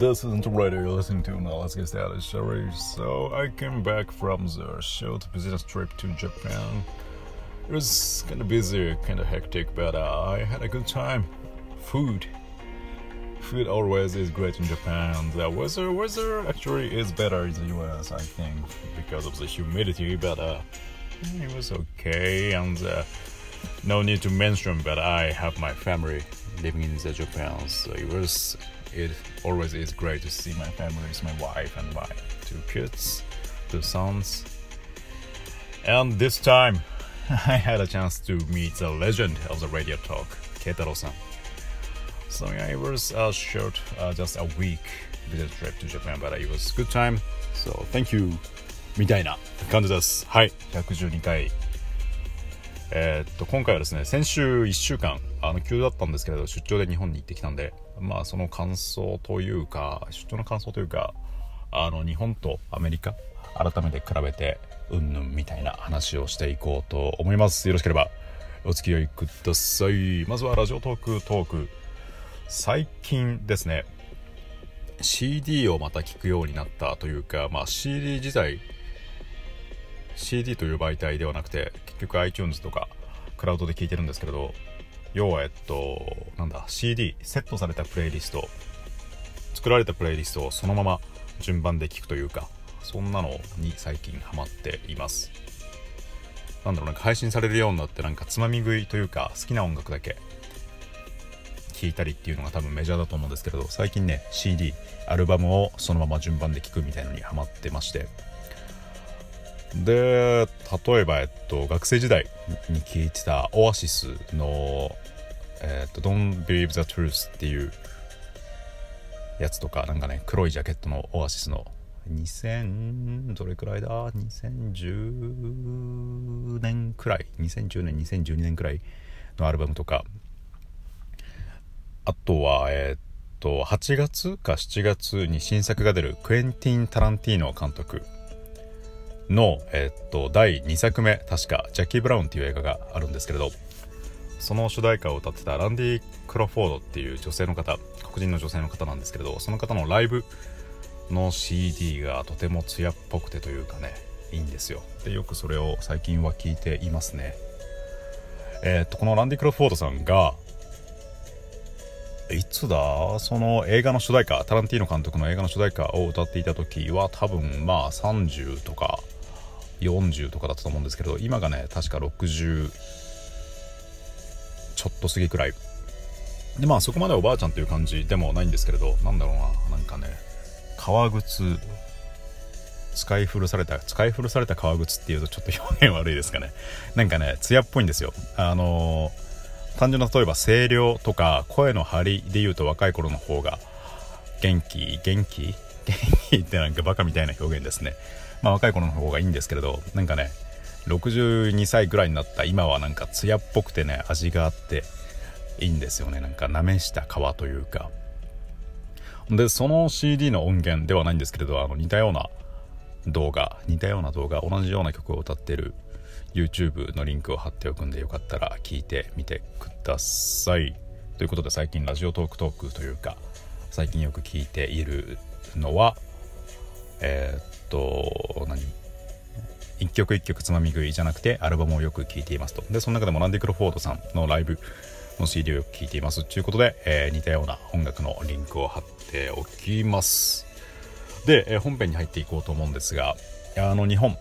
This isn't the radio you're listening to now. Let's get started, shall we? So, I came back from the short business trip to Japan. It was kind of busy, kind of hectic, but uh, I had a good time. Food. Food always is great in Japan. The weather, weather actually is better in the US, I think, because of the humidity, but uh, it was okay. And uh, no need to mention, but I have my family living in the Japan, so it was it always is great to see my family, my wife and my two kids, two sons. And this time, I had a chance to meet the legend of the radio talk, Keitaro-san. So yeah, it was a short, uh, just a week business trip to Japan, but it was good time. So thank you. みたいな感じです。はい。112回。 えー、っと、今回はですね、先週1週間、あの、急だったんですけれど、出張で日本に行ってきたんで、まあ、その感想というか、出張の感想というか、あの、日本とアメリカ、改めて比べて、うんぬんみたいな話をしていこうと思います。よろしければ、お付き合いください。まずはラジオトークトーク。最近ですね、CD をまた聞くようになったというか、まあ、CD 自体、CD という媒体ではなくて局 iTunes とかクラウドで聴いてるんですけれど要はえっとなんだ CD セットされたプレイリスト作られたプレイリストをそのまま順番で聴くというかそんなのに最近ハマっています。なんだろうなんか配信されるようになってなんかつまみ食いというか好きな音楽だけ聴いたりっていうのが多分メジャーだと思うんですけれど最近ね CD アルバムをそのまま順番で聴くみたいのにハマってまして。で例えば、えっと、学生時代に聴いてたオアシスの、えっと、Don't Believe the Truth っていうやつとかなんかね黒いジャケットのオアシスの2000どれくらいだ？2010年くらい？2010年2012年くらいのアルバムとか。あとはえっと8月か7月に新作が出るクエンティン・タランティーノ監督。の、えっと、第2作目、確か、ジャッキー・ブラウンっていう映画があるんですけれど、その主題歌を歌ってたランディ・クロフォードっていう女性の方、黒人の女性の方なんですけれど、その方のライブの CD がとても艶っぽくてというかね、いいんですよ。で、よくそれを最近は聞いていますね。えー、っと、このランディ・クロフォードさんが、いつだ？その映画の主題歌、タランティーノ監督の映画の主題歌を歌っていた時は多分まあ30とか40とかだったと思うんですけど今がね確か60ちょっと過ぎくらい。でまあそこまでおばあちゃんという感じでもないんですけれどなんだろうななんかね革靴使い古された使い古された革靴っていうとちょっと表現悪いですかね。なんかね艶っぽいんですよ。あのー、単純な例えば声量とか声の張りで言うと若い頃の方が元気元気？元気ってなんかバカみたいな表現ですね。まあ、若い頃の方がいいんですけれどなんかね62歳ぐらいになった今はなんか艶っぽくてね味があっていいんですよね。なんかなめした皮というか。でその CD の音源ではないんですけれどあの似たような動画似たような動画同じような曲を歌ってる YouTube のリンクを貼っておくんでよかったら聞いてみてください。ということで最近ラジオトークトークというか最近よく聞いているのはえー、と何？一曲一曲つまみ食いじゃなくてアルバムをよく聴いていますと。でその中でもランディ・クロフォードさんのライブの CD をよく聴いています。ということで、えー、似たような音楽のリンクを貼っておきます。で、えー、本編に入っていこうと思うんですがあの日本。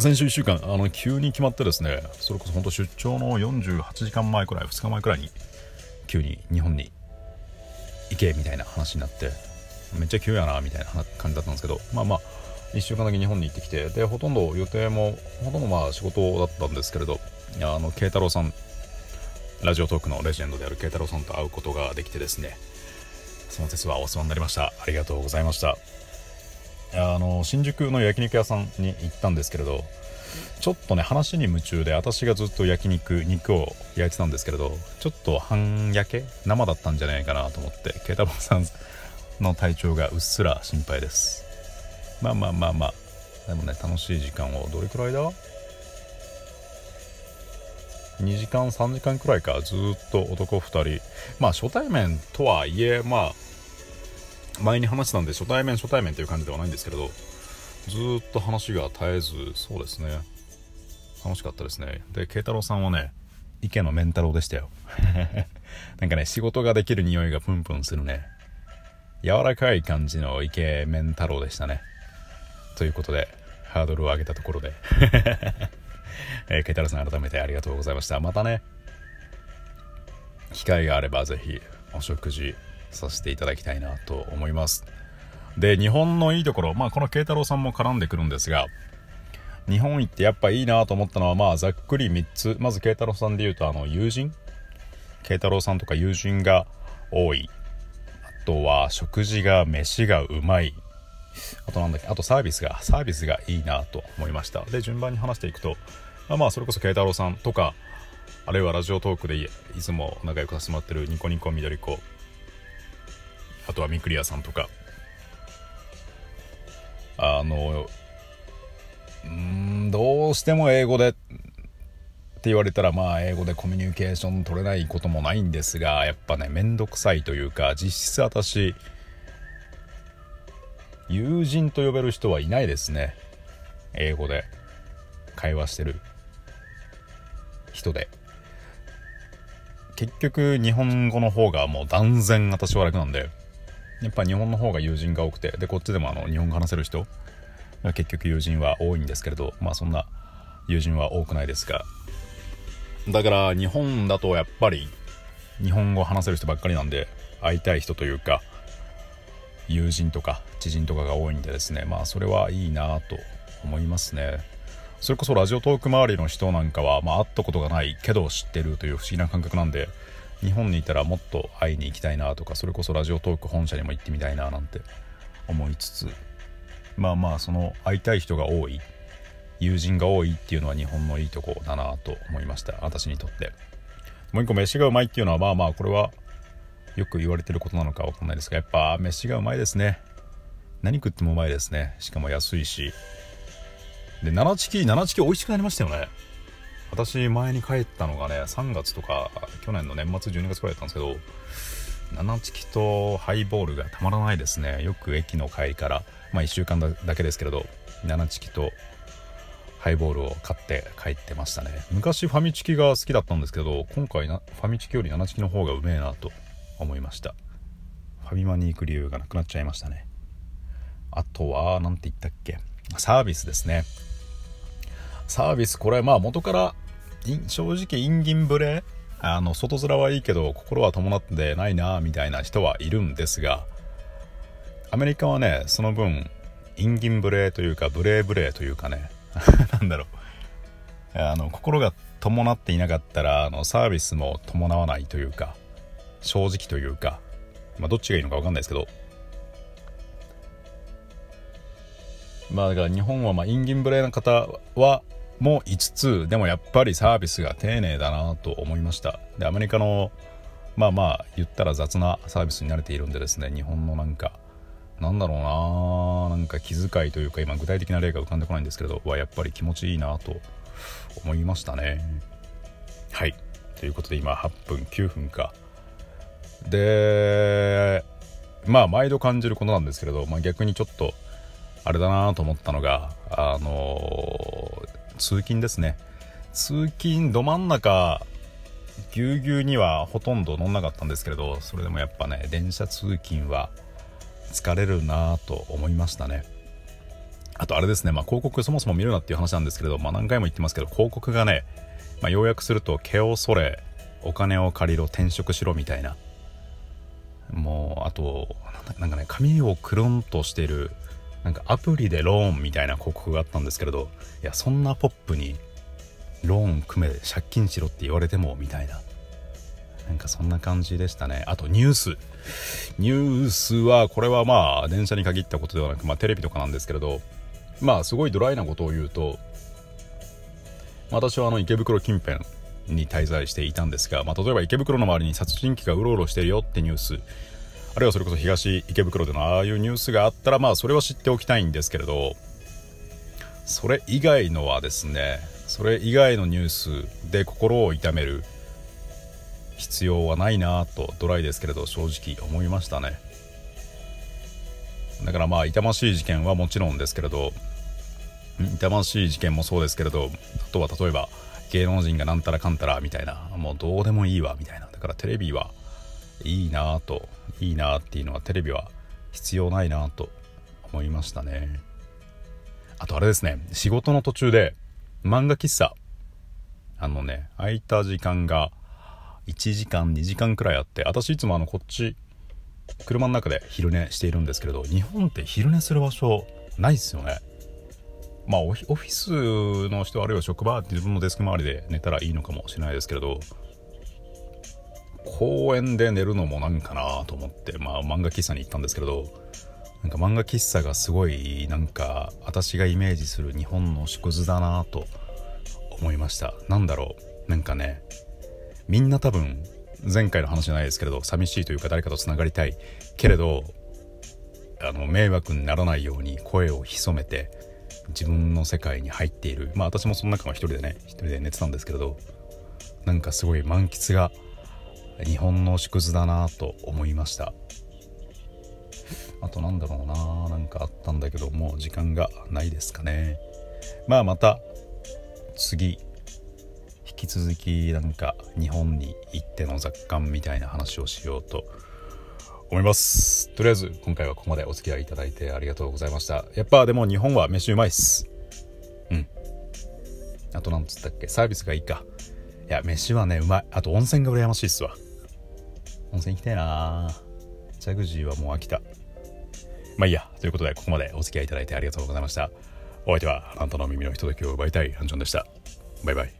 先週1週間あの急に決まってですねそれこそ本当出張の48時間前くらい2日前くらいに急に日本に行けみたいな話になってめっちゃ急やなみたいな感じだったんですけどまあまあ1週間だけ日本に行ってきてでほとんど予定もほとんどまあ仕事だったんですけれどあの慶太郎さんラジオトークのレジェンドである慶太郎さんと会うことができてですねその説はお世話になりました。ありがとうございました。あの新宿の焼肉屋さんに行ったんですけれどちょっとね話に夢中で私がずっと焼肉肉を焼いてたんですけれどちょっと半焼け？生だったんじゃないかなと思って慶太郎さんの体調がうっすら心配です。まあまあまあまあ。でもね楽しい時間をどれくらいだ？2時間3時間くらいか。ずっと男2人。まあ初対面とはいえまあ前に話したんで初対面初対面という感じではないんですけれどずっと話が絶えずそうですね。楽しかったですね。で慶太郎さんはね池のメンタロウでしたよ。なんかね仕事ができる匂いがプンプンするね。柔らかい感じのイケメン太郎でしたね。ということでハードルを上げたところで。えー、ケイタロさん改めてありがとうございました。またね機会があればぜひお食事させていただきたいなと思います。で日本のいいところまあこの慶太郎さんも絡んでくるんですが日本行ってやっぱいいなと思ったのはまあざっくり3つ。まず慶太郎さんで言うとあの友人。慶太郎さんとか友人が多い。とは食事が飯がうまい。あとなんだっけ？あとサービスがサービスがいいなと思いました。で順番に話していくとまあまそれこそ慶太郎さんとかあるいはラジオトークでいつも仲良くさせてもらってるニコニコ緑子あとはミクリアさんとか。あのうんどうしても英語でって言われたらまあ英語でコミュニケーション取れないこともないんですがやっぱねめんどくさいというか実質私友人と呼べる人はいないですね。英語で会話してる人で。結局日本語の方がもう断然私は楽なんでやっぱ日本の方が友人が多くてでこっちでもあの日本語話せる人。結局友人は多いんですけれどまあそんな友人は多くないですがだから日本だとやっぱり日本語話せる人ばっかりなんで会いたい人というか友人とか知人とかが多いんでですねまあそれはいいなと思いますね。それこそラジオトーク周りの人なんかは、まあ、会ったことがないけど知ってるという不思議な感覚なんで日本にいたらもっと会いに行きたいなとかそれこそラジオトーク本社にも行ってみたいななんて思いつつまあまあその会いたい人が多い。友人が多いっていうのは日本のいいとこだなと思いました。私にとって。もう一個飯がうまいっていうのはまあまあこれはよく言われてることなのかわかんないですがやっぱ飯がうまいですね。何食ってもうまいですね。しかも安いし。で七チキ七チキ美味しくなりましたよね。私前に帰ったのがね3月とか去年の年末12月くらいだったんですけど七チキとハイボールがたまらないですね。よく駅の帰りから。まあ1週間だけですけれど七チキとハイボールを買って帰ってましたね。昔ファミチキが好きだったんですけど今回なファミチキより七チキの方がうめえなと思いました。ファミマに行く理由がなくなっちゃいましたね。あとは何て言ったっけ。サービスですね。サービスこれまあ元から正直インギンブレ。あの外面はいいけど心は伴ってないなみたいな人はいるんですがアメリカはねその分インギンブレというかブレーブレーというかね なんだろう。あの心が伴っていなかったらあのサービスも伴わないというか正直というか、まあ、どっちがいいのか分かんないですけど。まあだから日本はまあインギンブレーな方はも5つでもやっぱりサービスが丁寧だなと思いました。でアメリカのまあまあ言ったら雑なサービスに慣れているんでですね日本のなんかなんだろうななんか気遣いというか今具体的な例が浮かんでこないんですけれどはやっぱり気持ちいいなと思いましたね。はい。ということで今8分9分か。でまあ毎度感じることなんですけれど、まあ、逆にちょっとあれだなと思ったのがあの通勤ですね。通勤ど真ん中ぎゅうぎゅうにはほとんど乗んなかったんですけれどそれでもやっぱね電車通勤は疲れるなと思いましたね。あとあれですね、まあ、広告そもそも見るなっていう話なんですけれど、まあ、何回も言ってますけど広告がね、まあ、要約すると毛をそれお金を借りろ転職しろみたいな。もうあとなんかね髪をくるんとしてるなんかアプリでローンみたいな広告があったんですけれどいやそんなポップにローン組め借金しろって言われてもみたいな。なんかそんな感じでしたね。あとニュース。ニュースはこれはまあ電車に限ったことではなく、まあ、テレビとかなんですけれどまあすごいドライなことを言うと私はあの池袋近辺に滞在していたんですが、まあ、例えば池袋の周りに殺人鬼がうろうろしてるよってニュースあるいはそれこそ東池袋でのああいうニュースがあったらまあそれは知っておきたいんですけれどそれ以外のはですねそれ以外のニュースで心を痛める必要はないなとドライですけれど正直思いましたね。だからまあ痛ましい事件はもちろんですけれど痛ましい事件もそうですけれどあとは例えば芸能人がなんたらかんたらみたいなもうどうでもいいわみたいな。だからテレビはいいなといいなっていうのはテレビは必要ないなと思いましたね。あとあれですね仕事の途中で漫画喫茶。あのね空いた時間が1時間2時間くらいあって私いつもあのこっち車の中で昼寝しているんですけれど日本って昼寝する場所ないですよね。まあオフィスの人あるいは職場自分のデスク周りで寝たらいいのかもしれないですけれど公園で寝るのもなんかなと思ってまあ漫画喫茶に行ったんですけれどなんか漫画喫茶がすごいなんか私がイメージする日本の縮図だなと思いました。なんだろう。なんかねみんな多分前回の話じゃないですけれど寂しいというか誰かとつながりたい。けれどあの迷惑にならないように声を潜めて自分の世界に入っている。まあ私もその中の一人でね一人で寝てたんですけれどなんかすごい満喫が日本の縮図だなと思いました。あとなんだろうななんかあったんだけどもう時間がないですかね。まあまた次き続きなんか日本に行っての雑感みたいな話をしようと思います。とりあえず今回はここまでお付き合いいただいてありがとうございました。やっぱでも日本は飯うまいっす。うん。あとなんつったっけ？サービスがいいか。いや飯はねうまい。あと温泉が羨ましいっすわ。温泉行きたいな。ジャグジーはもう飽きた。まあいいや。ということでここまでお付き合いいただいてありがとうございました。お相手はあなたの耳のひとときを奪いたいアンジョンでした。バイバイ。